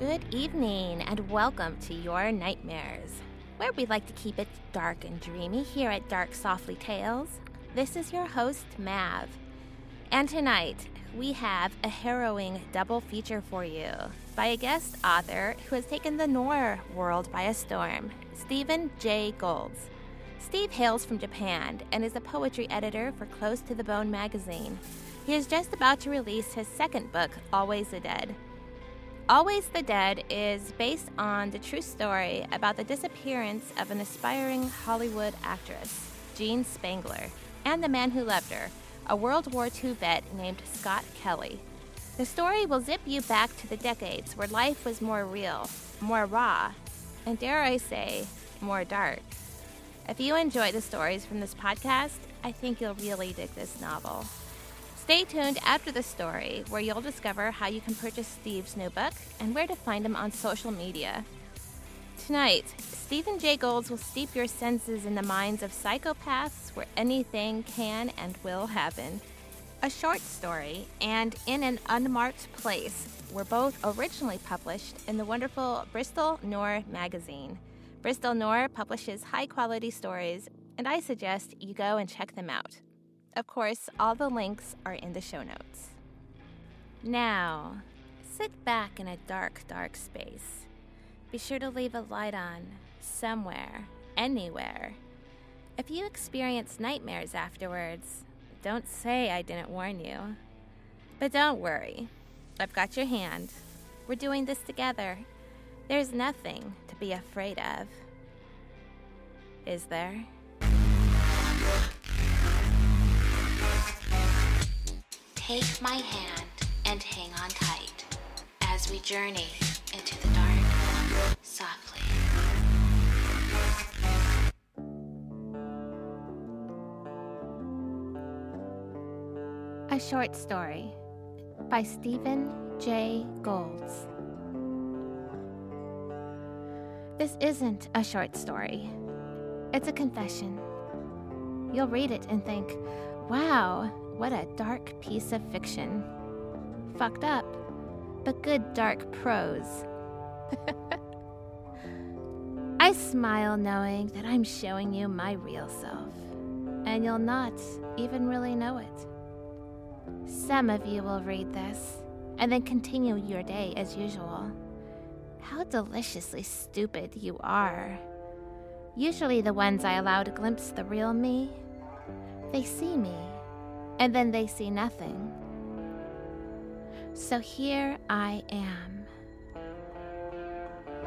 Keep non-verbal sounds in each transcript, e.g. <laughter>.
Good evening and welcome to Your Nightmares, where we like to keep it dark and dreamy here at Dark Softly Tales. This is your host, Mav. And tonight, we have a harrowing double feature for you by a guest author who has taken the noir world by a storm, Stephen J. Golds. Steve hails from Japan and is a poetry editor for Close to the Bone magazine. He is just about to release his second book, Always the Dead. Always the Dead is based on the true story about the disappearance of an aspiring Hollywood actress, Jean Spangler, and the man who loved her, a World War II vet named Scott Kelly. The story will zip you back to the decades where life was more real, more raw, and dare I say, more dark. If you enjoy the stories from this podcast, I think you'll really dig this novel. Stay tuned after the story, where you'll discover how you can purchase Steve's new book and where to find him on social media. Tonight, Stephen J. Golds will steep your senses in the minds of psychopaths where anything can and will happen. A short story and In an Unmarked Place were both originally published in the wonderful Bristol Noir magazine. Bristol Noir publishes high quality stories, and I suggest you go and check them out. Of course, all the links are in the show notes. Now, sit back in a dark, dark space. Be sure to leave a light on somewhere, anywhere. If you experience nightmares afterwards, don't say I didn't warn you. But don't worry, I've got your hand. We're doing this together. There's nothing to be afraid of. Is there? Take my hand and hang on tight as we journey into the dark softly. A short story by Stephen J. Golds. This isn't a short story, it's a confession. You'll read it and think, wow, what a dark piece of fiction. Fucked up, but good dark prose. <laughs> I smile knowing that I'm showing you my real self, and you'll not even really know it. Some of you will read this and then continue your day as usual. How deliciously stupid you are. Usually, the ones I allow to glimpse the real me, they see me, and then they see nothing. So here I am.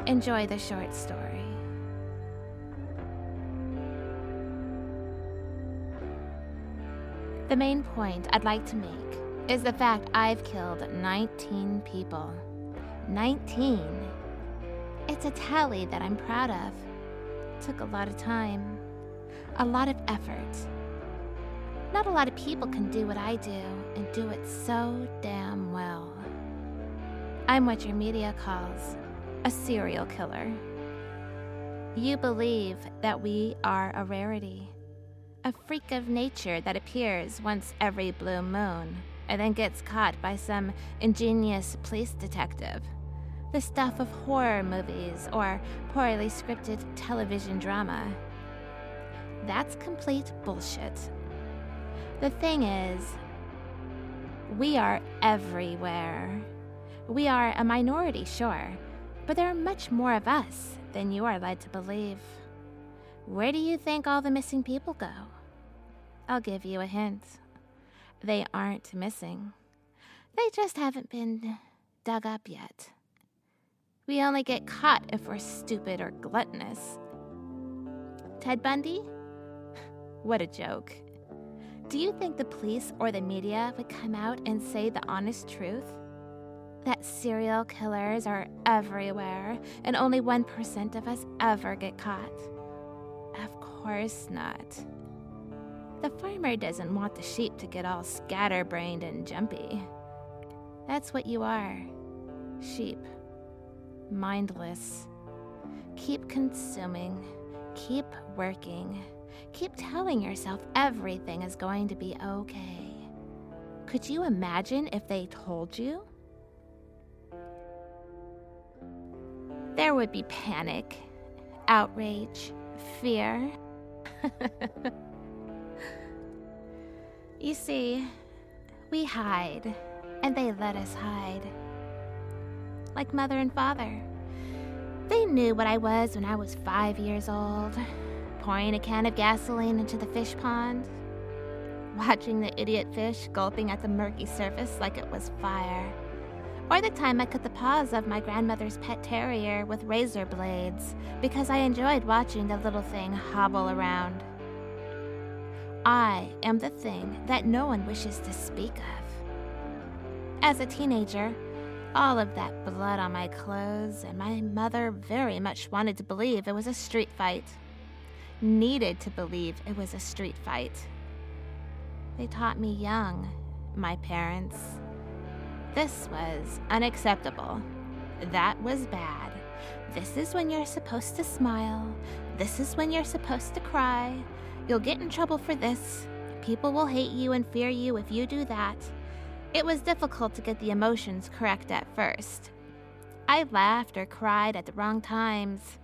Enjoy the short story. The main point I'd like to make is the fact I've killed 19 people. 19. It's a tally that I'm proud of. took a lot of time, a lot of effort. Not a lot of people can do what I do and do it so damn well. I'm what your media calls a serial killer. You believe that we are a rarity, a freak of nature that appears once every blue moon and then gets caught by some ingenious police detective. The stuff of horror movies or poorly scripted television drama. That's complete bullshit. The thing is, we are everywhere. We are a minority, sure, but there are much more of us than you are led to believe. Where do you think all the missing people go? I'll give you a hint. They aren't missing. They just haven't been dug up yet. We only get caught if we're stupid or gluttonous. Ted Bundy? <laughs> what a joke. Do you think the police or the media would come out and say the honest truth? that serial killers are everywhere and only 1% of us ever get caught? Of course not. The farmer doesn't want the sheep to get all scatterbrained and jumpy. That's what you are sheep. Mindless. Keep consuming. Keep working. Keep telling yourself everything is going to be okay. Could you imagine if they told you? There would be panic, outrage, fear. <laughs> you see, we hide, and they let us hide. Like mother and father. They knew what I was when I was five years old, pouring a can of gasoline into the fish pond, watching the idiot fish gulping at the murky surface like it was fire, or the time I cut the paws of my grandmother's pet terrier with razor blades because I enjoyed watching the little thing hobble around. I am the thing that no one wishes to speak of. As a teenager, all of that blood on my clothes, and my mother very much wanted to believe it was a street fight. Needed to believe it was a street fight. They taught me young, my parents. This was unacceptable. That was bad. This is when you're supposed to smile. This is when you're supposed to cry. You'll get in trouble for this. People will hate you and fear you if you do that. It was difficult to get the emotions correct at first. I laughed or cried at the wrong times,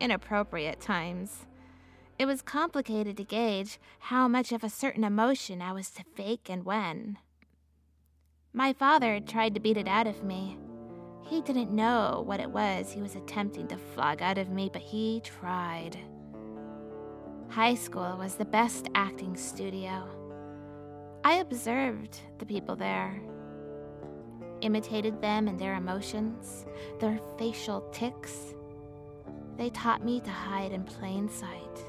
inappropriate times. It was complicated to gauge how much of a certain emotion I was to fake and when. My father tried to beat it out of me. He didn't know what it was he was attempting to flog out of me, but he tried. High school was the best acting studio. I observed the people there, imitated them and their emotions, their facial tics. They taught me to hide in plain sight.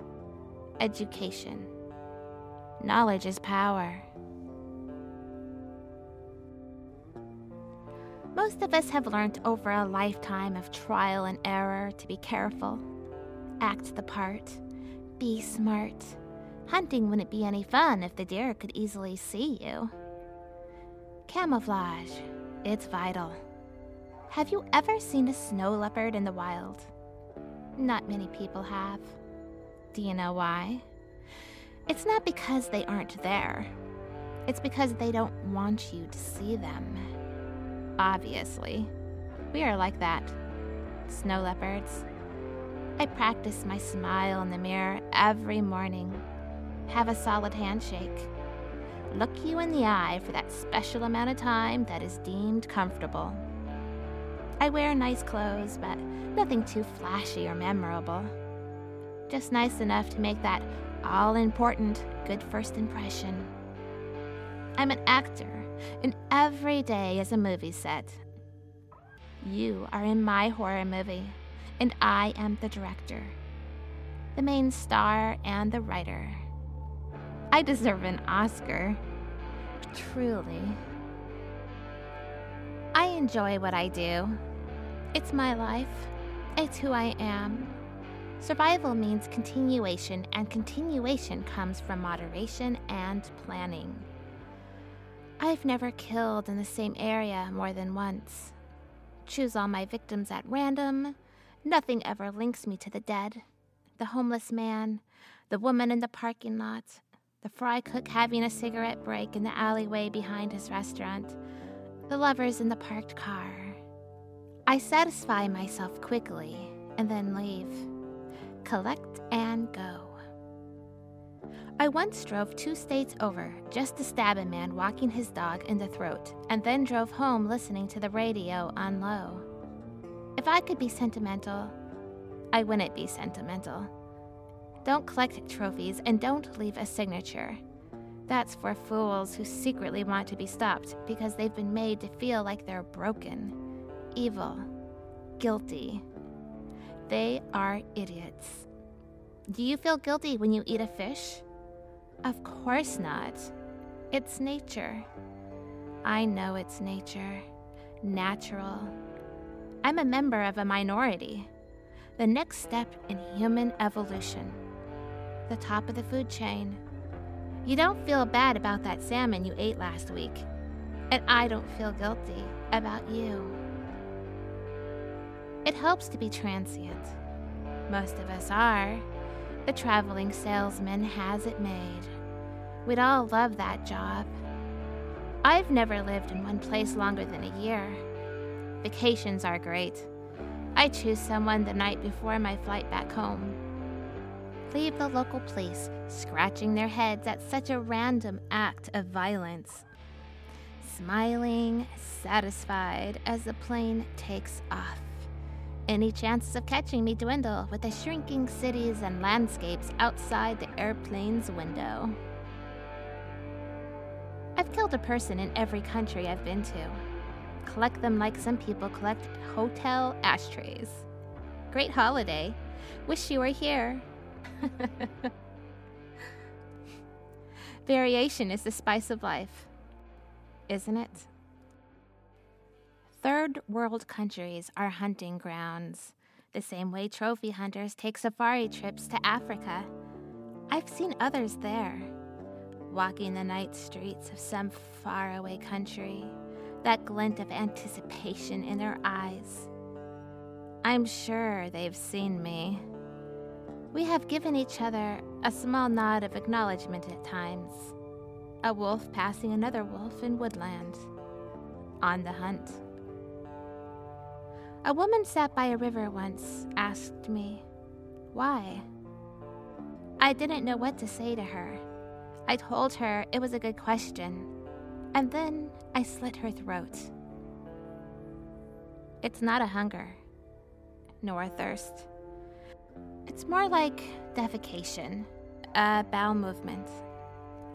Education. Knowledge is power. Most of us have learned over a lifetime of trial and error to be careful, act the part, be smart Hunting wouldn't be any fun if the deer could easily see you. Camouflage. It's vital. Have you ever seen a snow leopard in the wild? Not many people have. Do you know why? It's not because they aren't there. It's because they don't want you to see them. Obviously. We are like that. Snow leopards. I practice my smile in the mirror every morning have a solid handshake. Look you in the eye for that special amount of time that is deemed comfortable. I wear nice clothes, but nothing too flashy or memorable. Just nice enough to make that all important good first impression. I'm an actor, and every day is a movie set. You are in my horror movie, and I am the director, the main star, and the writer. I deserve an Oscar. Truly. I enjoy what I do. It's my life. It's who I am. Survival means continuation, and continuation comes from moderation and planning. I've never killed in the same area more than once. Choose all my victims at random. Nothing ever links me to the dead. The homeless man, the woman in the parking lot, the fry cook having a cigarette break in the alleyway behind his restaurant, the lovers in the parked car. I satisfy myself quickly and then leave, collect and go. I once drove two states over just to stab a man walking his dog in the throat, and then drove home listening to the radio on low. If I could be sentimental, I wouldn't be sentimental. Don't collect trophies and don't leave a signature. That's for fools who secretly want to be stopped because they've been made to feel like they're broken, evil, guilty. They are idiots. Do you feel guilty when you eat a fish? Of course not. It's nature. I know it's nature. natural. I'm a member of a minority. The next step in human evolution. The top of the food chain. You don't feel bad about that salmon you ate last week. And I don't feel guilty about you. It helps to be transient. Most of us are. The traveling salesman has it made. We'd all love that job. I've never lived in one place longer than a year. Vacations are great. I choose someone the night before my flight back home. Leave the local police scratching their heads at such a random act of violence. Smiling, satisfied as the plane takes off. Any chances of catching me dwindle with the shrinking cities and landscapes outside the airplane's window. I've killed a person in every country I've been to. Collect them like some people collect hotel ashtrays. Great holiday. Wish you were here. <laughs> Variation is the spice of life, isn't it? Third world countries are hunting grounds, the same way trophy hunters take safari trips to Africa. I've seen others there, walking the night streets of some faraway country, that glint of anticipation in their eyes. I'm sure they've seen me. We have given each other a small nod of acknowledgement at times. A wolf passing another wolf in woodland. On the hunt. A woman sat by a river once, asked me, Why? I didn't know what to say to her. I told her it was a good question, and then I slit her throat. It's not a hunger, nor a thirst. It's more like defecation, a bowel movement,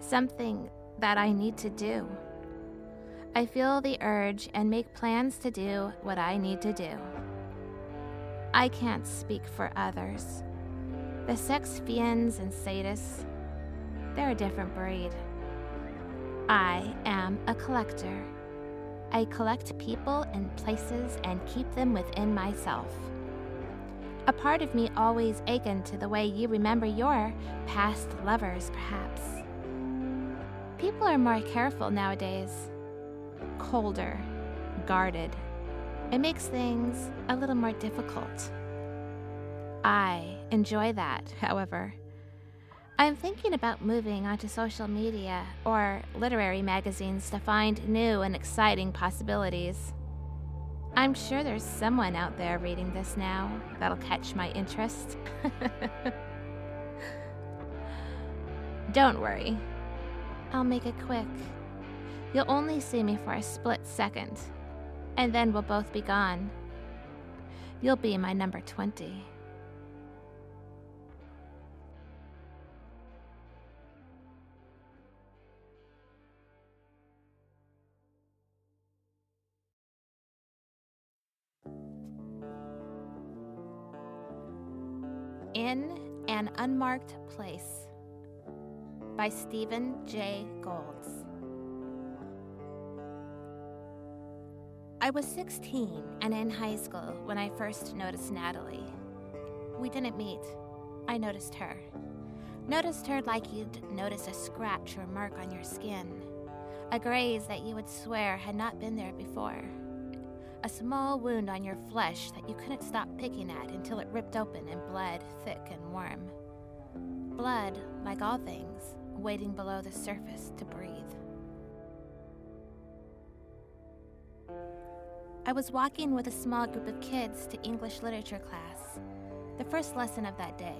something that I need to do. I feel the urge and make plans to do what I need to do. I can't speak for others. The sex fiends and sadists, they're a different breed. I am a collector. I collect people and places and keep them within myself. A part of me always akin to the way you remember your past lovers, perhaps. People are more careful nowadays, colder, guarded. It makes things a little more difficult. I enjoy that, however. I'm thinking about moving onto social media or literary magazines to find new and exciting possibilities. I'm sure there's someone out there reading this now that'll catch my interest. <laughs> Don't worry, I'll make it quick. You'll only see me for a split second, and then we'll both be gone. You'll be my number 20. In an Unmarked Place by Stephen J. Golds. I was 16 and in high school when I first noticed Natalie. We didn't meet. I noticed her. Noticed her like you'd notice a scratch or mark on your skin, a graze that you would swear had not been there before a small wound on your flesh that you couldn't stop picking at until it ripped open and bled thick and warm. Blood, like all things, waiting below the surface to breathe. I was walking with a small group of kids to English literature class, the first lesson of that day,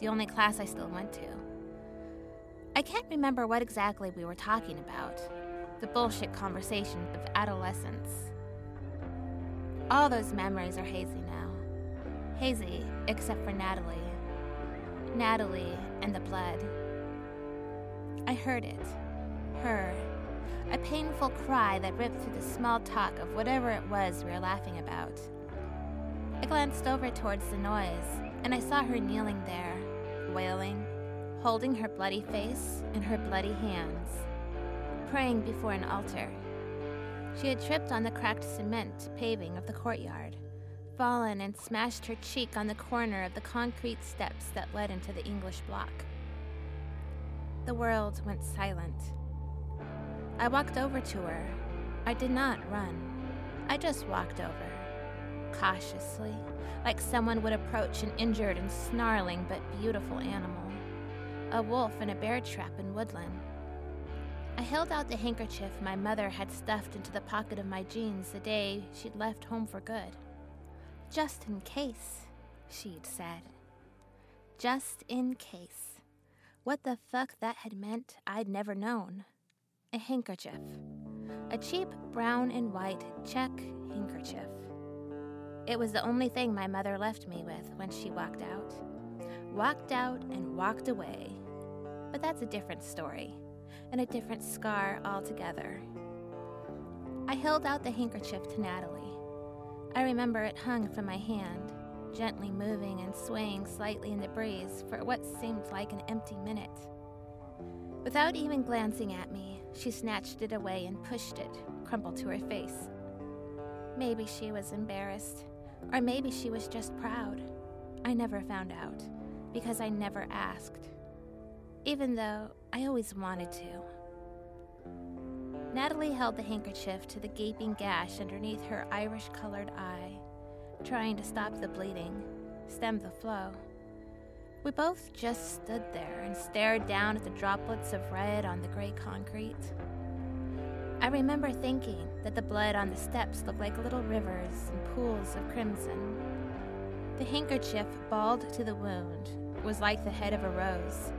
the only class I still went to. I can't remember what exactly we were talking about the bullshit conversation of adolescence. All those memories are hazy now. Hazy, except for Natalie. Natalie and the blood. I heard it. Her. A painful cry that ripped through the small talk of whatever it was we were laughing about. I glanced over towards the noise, and I saw her kneeling there, wailing, holding her bloody face in her bloody hands, praying before an altar. She had tripped on the cracked cement paving of the courtyard, fallen and smashed her cheek on the corner of the concrete steps that led into the English block. The world went silent. I walked over to her. I did not run. I just walked over, cautiously, like someone would approach an injured and snarling but beautiful animal a wolf in a bear trap in woodland. I held out the handkerchief my mother had stuffed into the pocket of my jeans the day she'd left home for good. Just in case, she'd said. Just in case. What the fuck that had meant, I'd never known. A handkerchief. A cheap brown and white check handkerchief. It was the only thing my mother left me with when she walked out. Walked out and walked away. But that's a different story, and a different scar altogether. I held out the handkerchief to Natalie. I remember it hung from my hand, gently moving and swaying slightly in the breeze for what seemed like an empty minute. Without even glancing at me, she snatched it away and pushed it, crumpled to her face. Maybe she was embarrassed, or maybe she was just proud. I never found out, because I never asked, even though I always wanted to. Natalie held the handkerchief to the gaping gash underneath her Irish colored eye, trying to stop the bleeding, stem the flow. We both just stood there and stared down at the droplets of red on the gray concrete. I remember thinking that the blood on the steps looked like little rivers and pools of crimson. The handkerchief, balled to the wound, was like the head of a rose.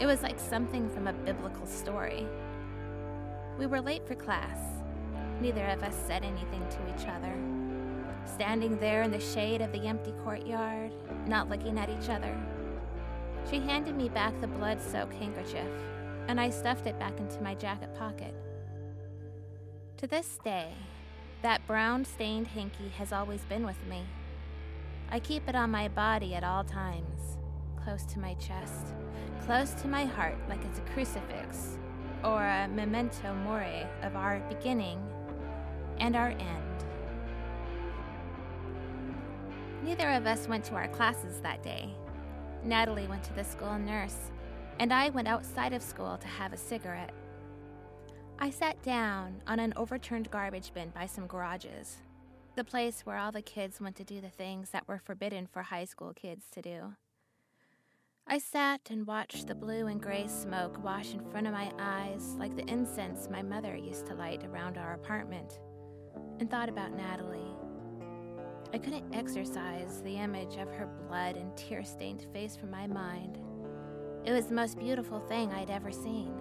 It was like something from a biblical story. We were late for class. Neither of us said anything to each other. Standing there in the shade of the empty courtyard, not looking at each other. She handed me back the blood soaked handkerchief, and I stuffed it back into my jacket pocket. To this day, that brown stained hanky has always been with me. I keep it on my body at all times, close to my chest, close to my heart like it's a crucifix or a memento mori of our beginning and our end. Neither of us went to our classes that day. Natalie went to the school nurse, and I went outside of school to have a cigarette. I sat down on an overturned garbage bin by some garages, the place where all the kids went to do the things that were forbidden for high school kids to do. I sat and watched the blue and gray smoke wash in front of my eyes like the incense my mother used to light around our apartment, and thought about Natalie. I couldn't exorcise the image of her blood and tear stained face from my mind. It was the most beautiful thing I'd ever seen.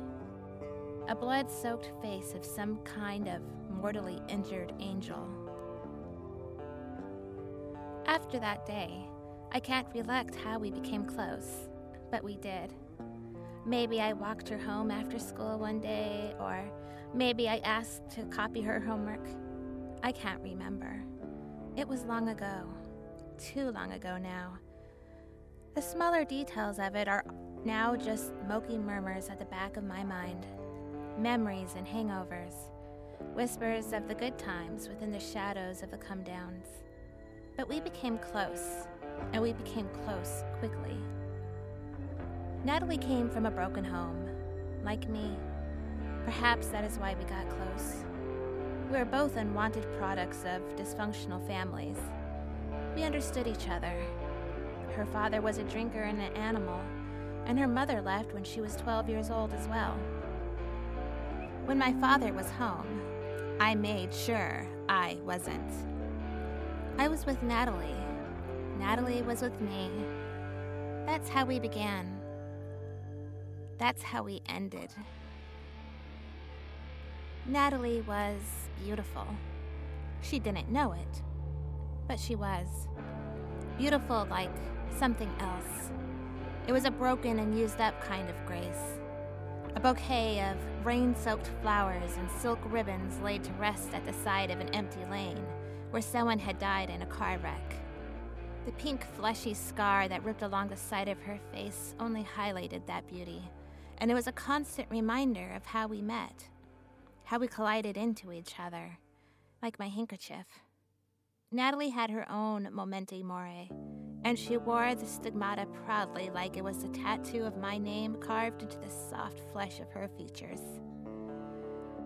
A blood soaked face of some kind of mortally injured angel. After that day, I can't recollect how we became close, but we did. Maybe I walked her home after school one day, or maybe I asked to copy her homework. I can't remember. It was long ago, too long ago now. The smaller details of it are now just smoky murmurs at the back of my mind, memories and hangovers, whispers of the good times within the shadows of the come downs. But we became close, and we became close quickly. Natalie came from a broken home, like me. Perhaps that is why we got close. We were both unwanted products of dysfunctional families. We understood each other. Her father was a drinker and an animal, and her mother left when she was 12 years old as well. When my father was home, I made sure I wasn't. I was with Natalie. Natalie was with me. That's how we began. That's how we ended. Natalie was beautiful. She didn't know it, but she was. Beautiful like something else. It was a broken and used up kind of grace. A bouquet of rain soaked flowers and silk ribbons laid to rest at the side of an empty lane where someone had died in a car wreck. The pink, fleshy scar that ripped along the side of her face only highlighted that beauty, and it was a constant reminder of how we met how we collided into each other, like my handkerchief. Natalie had her own momenti mori, and she wore the stigmata proudly like it was a tattoo of my name carved into the soft flesh of her features.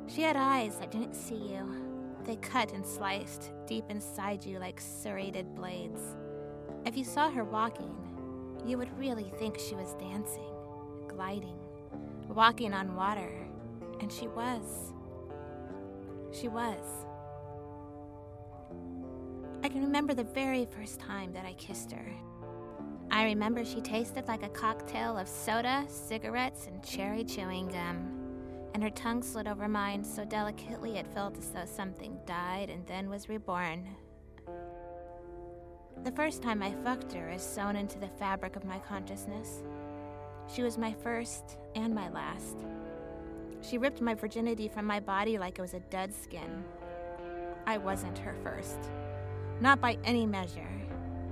She had eyes that didn't see you. They cut and sliced deep inside you like serrated blades. If you saw her walking, you would really think she was dancing, gliding, walking on water. And she was. She was. I can remember the very first time that I kissed her. I remember she tasted like a cocktail of soda, cigarettes, and cherry chewing gum. And her tongue slid over mine so delicately it felt as though something died and then was reborn. The first time I fucked her is sewn into the fabric of my consciousness. She was my first and my last. She ripped my virginity from my body like it was a dead skin. I wasn't her first. Not by any measure.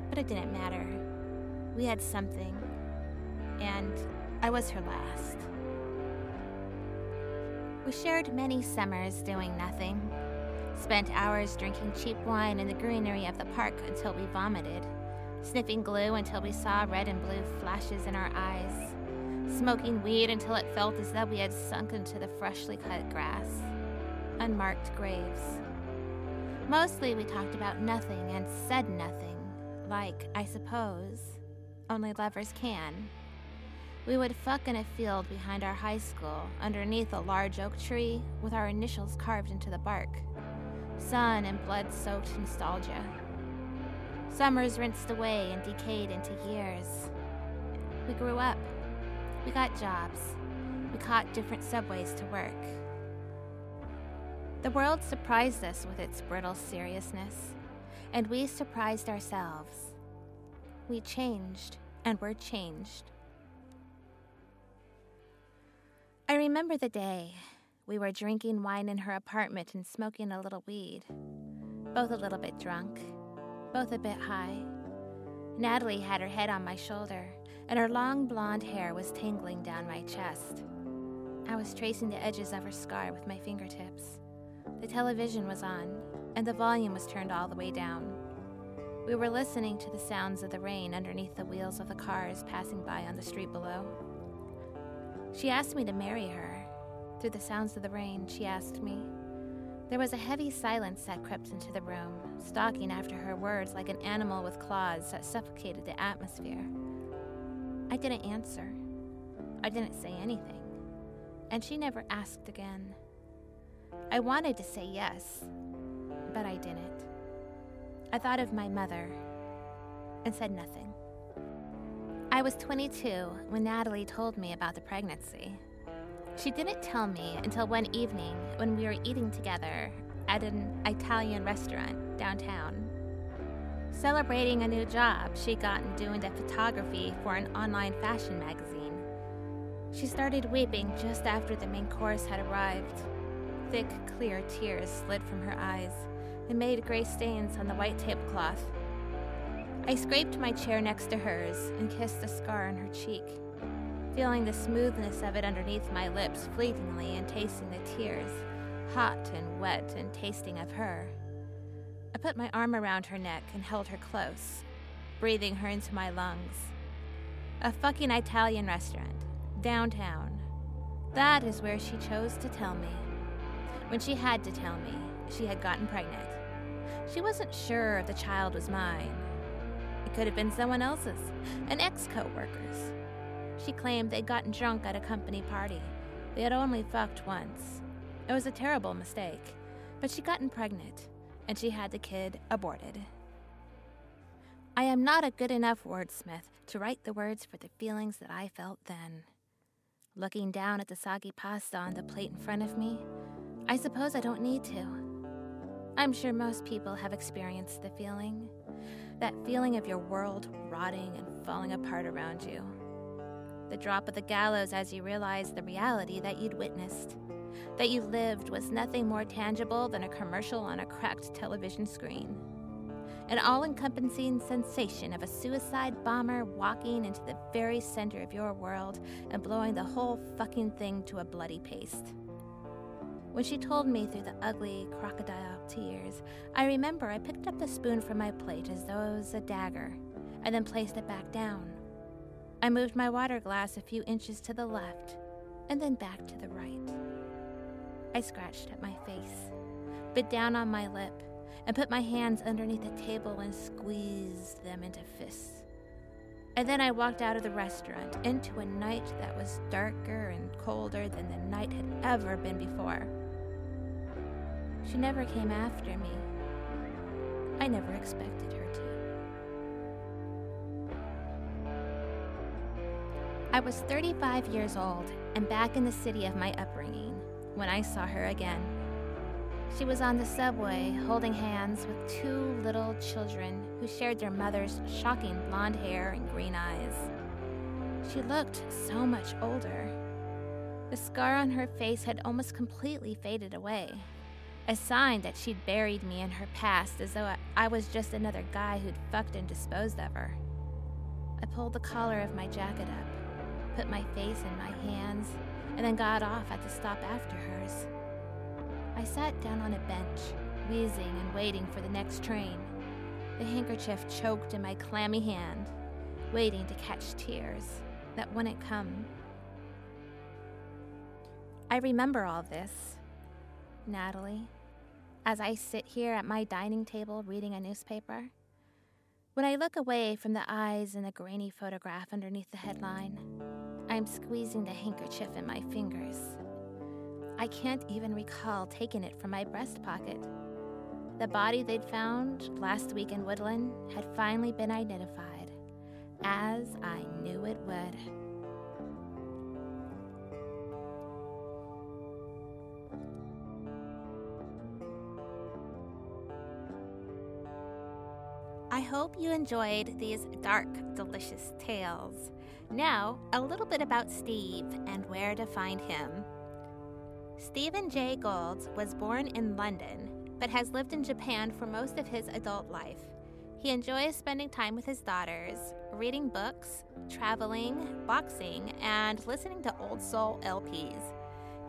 But it didn't matter. We had something. And I was her last. We shared many summers doing nothing. Spent hours drinking cheap wine in the greenery of the park until we vomited. Sniffing glue until we saw red and blue flashes in our eyes. Smoking weed until it felt as though we had sunk into the freshly cut grass. Unmarked graves. Mostly we talked about nothing and said nothing, like, I suppose, only lovers can. We would fuck in a field behind our high school, underneath a large oak tree, with our initials carved into the bark. Sun and blood soaked nostalgia. Summers rinsed away and decayed into years. We grew up. We got jobs. We caught different subways to work. The world surprised us with its brittle seriousness, and we surprised ourselves. We changed, and were changed. I remember the day we were drinking wine in her apartment and smoking a little weed. Both a little bit drunk, both a bit high. Natalie had her head on my shoulder, and her long blonde hair was tangling down my chest. I was tracing the edges of her scar with my fingertips. The television was on, and the volume was turned all the way down. We were listening to the sounds of the rain underneath the wheels of the cars passing by on the street below. She asked me to marry her. Through the sounds of the rain, she asked me. There was a heavy silence that crept into the room, stalking after her words like an animal with claws that suffocated the atmosphere. I didn't answer. I didn't say anything. And she never asked again. I wanted to say yes, but I didn't. I thought of my mother and said nothing. I was 22 when Natalie told me about the pregnancy. She didn't tell me until one evening when we were eating together at an Italian restaurant downtown. Celebrating a new job she'd gotten doing the photography for an online fashion magazine. She started weeping just after the main course had arrived. Thick, clear tears slid from her eyes and made gray stains on the white tablecloth. I scraped my chair next to hers and kissed the scar on her cheek, feeling the smoothness of it underneath my lips fleetingly and tasting the tears, hot and wet and tasting of her. I put my arm around her neck and held her close, breathing her into my lungs. A fucking Italian restaurant, downtown. That is where she chose to tell me. When she had to tell me, she had gotten pregnant. She wasn't sure the child was mine. It could have been someone else's, an ex co worker's. She claimed they'd gotten drunk at a company party. They had only fucked once. It was a terrible mistake, but she'd gotten pregnant, and she had the kid aborted. I am not a good enough wordsmith to write the words for the feelings that I felt then. Looking down at the soggy pasta on the plate in front of me, I suppose I don't need to. I'm sure most people have experienced the feeling that feeling of your world rotting and falling apart around you. The drop of the gallows as you realize the reality that you'd witnessed, that you lived was nothing more tangible than a commercial on a cracked television screen. An all encompassing sensation of a suicide bomber walking into the very center of your world and blowing the whole fucking thing to a bloody paste. When she told me through the ugly crocodile tears, I remember I picked up the spoon from my plate as though it was a dagger, and then placed it back down. I moved my water glass a few inches to the left, and then back to the right. I scratched at my face, bit down on my lip, and put my hands underneath the table and squeezed them into fists. And then I walked out of the restaurant into a night that was darker and colder than the night had ever been before. She never came after me. I never expected her to. I was 35 years old and back in the city of my upbringing when I saw her again. She was on the subway holding hands with two little children who shared their mother's shocking blonde hair and green eyes. She looked so much older. The scar on her face had almost completely faded away, a sign that she'd buried me in her past as though I was just another guy who'd fucked and disposed of her. I pulled the collar of my jacket up, put my face in my hands, and then got off at the stop after hers. I sat down on a bench, wheezing and waiting for the next train, the handkerchief choked in my clammy hand, waiting to catch tears that wouldn't come. I remember all this, Natalie, as I sit here at my dining table reading a newspaper. When I look away from the eyes in the grainy photograph underneath the headline, I'm squeezing the handkerchief in my fingers I can't even recall taking it from my breast pocket. The body they'd found last week in Woodland had finally been identified, as I knew it would. I hope you enjoyed these dark, delicious tales. Now, a little bit about Steve and where to find him. Stephen J. Golds was born in London, but has lived in Japan for most of his adult life. He enjoys spending time with his daughters, reading books, traveling, boxing, and listening to old soul LPs.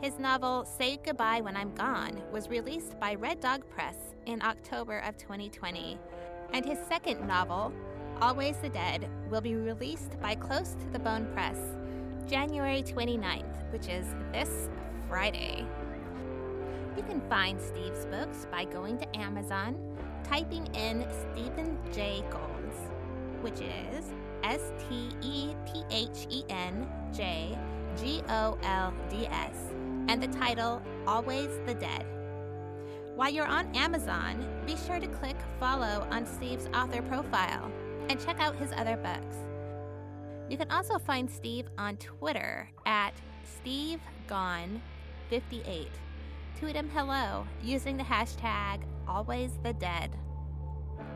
His novel, Say Goodbye When I'm Gone, was released by Red Dog Press in October of 2020. And his second novel, Always the Dead, will be released by Close to the Bone Press January 29th, which is this Friday. You can find Steve's books by going to Amazon, typing in Stephen J. Golds, which is S T E P H E N J G O L D S, and the title Always the Dead. While you're on Amazon, be sure to click follow on Steve's author profile and check out his other books. You can also find Steve on Twitter at Steve Gone 58. Tweet him hello using the hashtag AlwaysTheDead.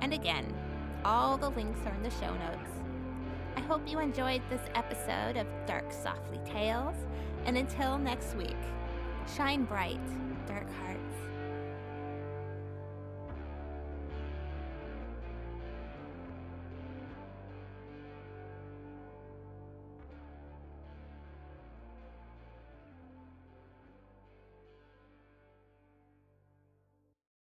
And again, all the links are in the show notes. I hope you enjoyed this episode of Dark Softly Tales, and until next week, shine bright, dark hearts.